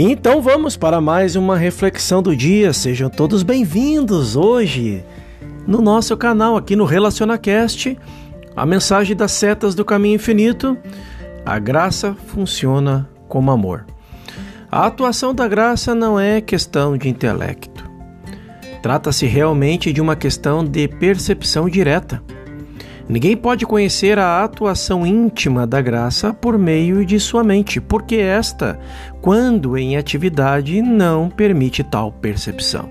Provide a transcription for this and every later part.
Então vamos para mais uma reflexão do dia. Sejam todos bem-vindos hoje no nosso canal aqui no RelacionaCast. A mensagem das setas do caminho infinito. A graça funciona como amor. A atuação da graça não é questão de intelecto. Trata-se realmente de uma questão de percepção direta. Ninguém pode conhecer a atuação íntima da graça por meio de sua mente, porque esta, quando em atividade, não permite tal percepção.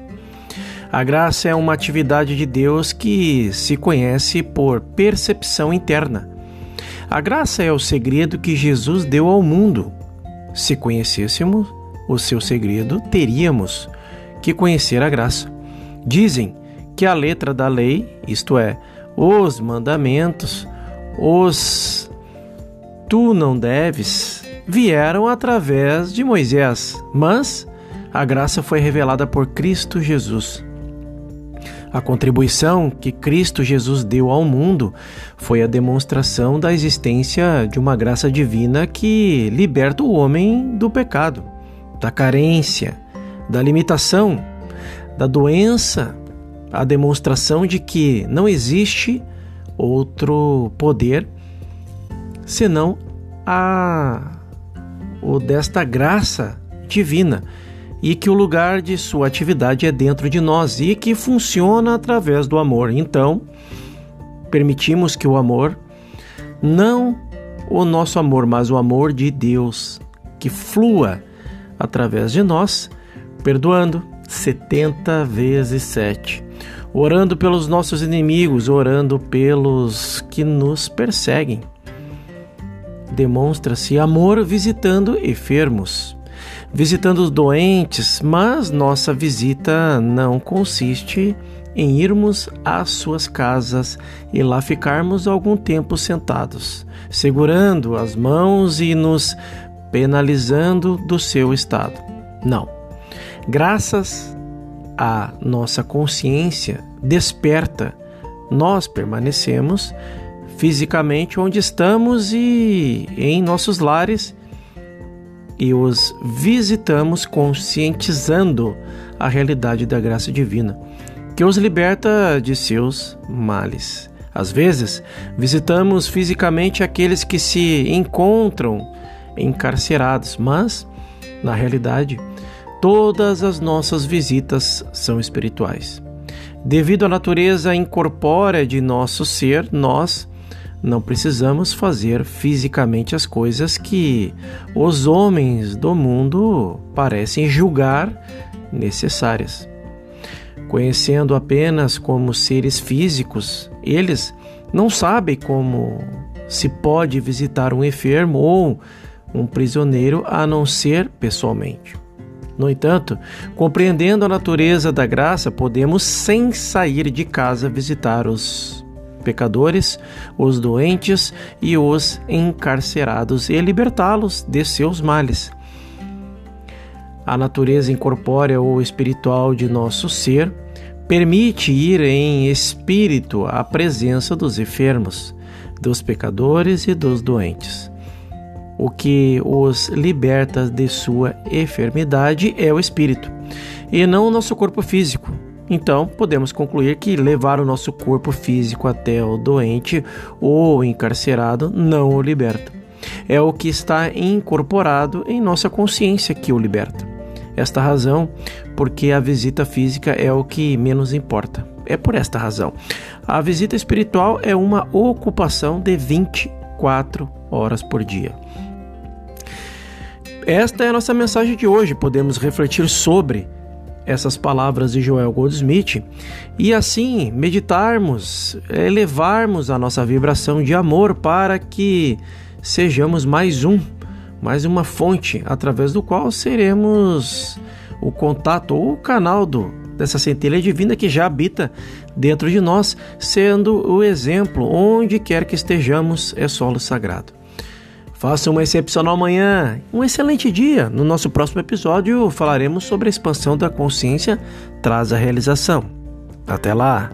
A graça é uma atividade de Deus que se conhece por percepção interna. A graça é o segredo que Jesus deu ao mundo. Se conhecêssemos o seu segredo, teríamos que conhecer a graça. Dizem que a letra da lei, isto é, os mandamentos, os tu não deves, vieram através de Moisés, mas a graça foi revelada por Cristo Jesus. A contribuição que Cristo Jesus deu ao mundo foi a demonstração da existência de uma graça divina que liberta o homem do pecado, da carência, da limitação, da doença a demonstração de que não existe outro poder senão a o desta graça divina e que o lugar de sua atividade é dentro de nós e que funciona através do amor. Então, permitimos que o amor, não o nosso amor, mas o amor de Deus, que flua através de nós, perdoando 70 vezes 7 orando pelos nossos inimigos, orando pelos que nos perseguem. Demonstra-se amor visitando enfermos, visitando os doentes, mas nossa visita não consiste em irmos às suas casas e lá ficarmos algum tempo sentados, segurando as mãos e nos penalizando do seu estado. Não. Graças a nossa consciência desperta, nós permanecemos fisicamente onde estamos e em nossos lares e os visitamos conscientizando a realidade da graça divina, que os liberta de seus males. Às vezes, visitamos fisicamente aqueles que se encontram encarcerados, mas, na realidade, Todas as nossas visitas são espirituais. Devido à natureza incorpórea de nosso ser, nós não precisamos fazer fisicamente as coisas que os homens do mundo parecem julgar necessárias. Conhecendo apenas como seres físicos, eles não sabem como se pode visitar um enfermo ou um prisioneiro a não ser pessoalmente. No entanto, compreendendo a natureza da graça, podemos, sem sair de casa, visitar os pecadores, os doentes e os encarcerados e libertá-los de seus males. A natureza incorpórea ou espiritual de nosso ser permite ir em espírito à presença dos enfermos, dos pecadores e dos doentes. O que os liberta de sua enfermidade é o espírito, e não o nosso corpo físico. Então, podemos concluir que levar o nosso corpo físico até o doente ou encarcerado não o liberta. É o que está incorporado em nossa consciência que o liberta. Esta razão, porque a visita física é o que menos importa. É por esta razão. A visita espiritual é uma ocupação de 24 horas por dia. Esta é a nossa mensagem de hoje. Podemos refletir sobre essas palavras de Joel Goldsmith e assim meditarmos, elevarmos a nossa vibração de amor para que sejamos mais um, mais uma fonte através do qual seremos o contato ou o canal do, dessa centelha divina que já habita dentro de nós, sendo o exemplo onde quer que estejamos é solo sagrado. Faça uma excepcional manhã, um excelente dia. No nosso próximo episódio falaremos sobre a expansão da consciência traz a realização. Até lá!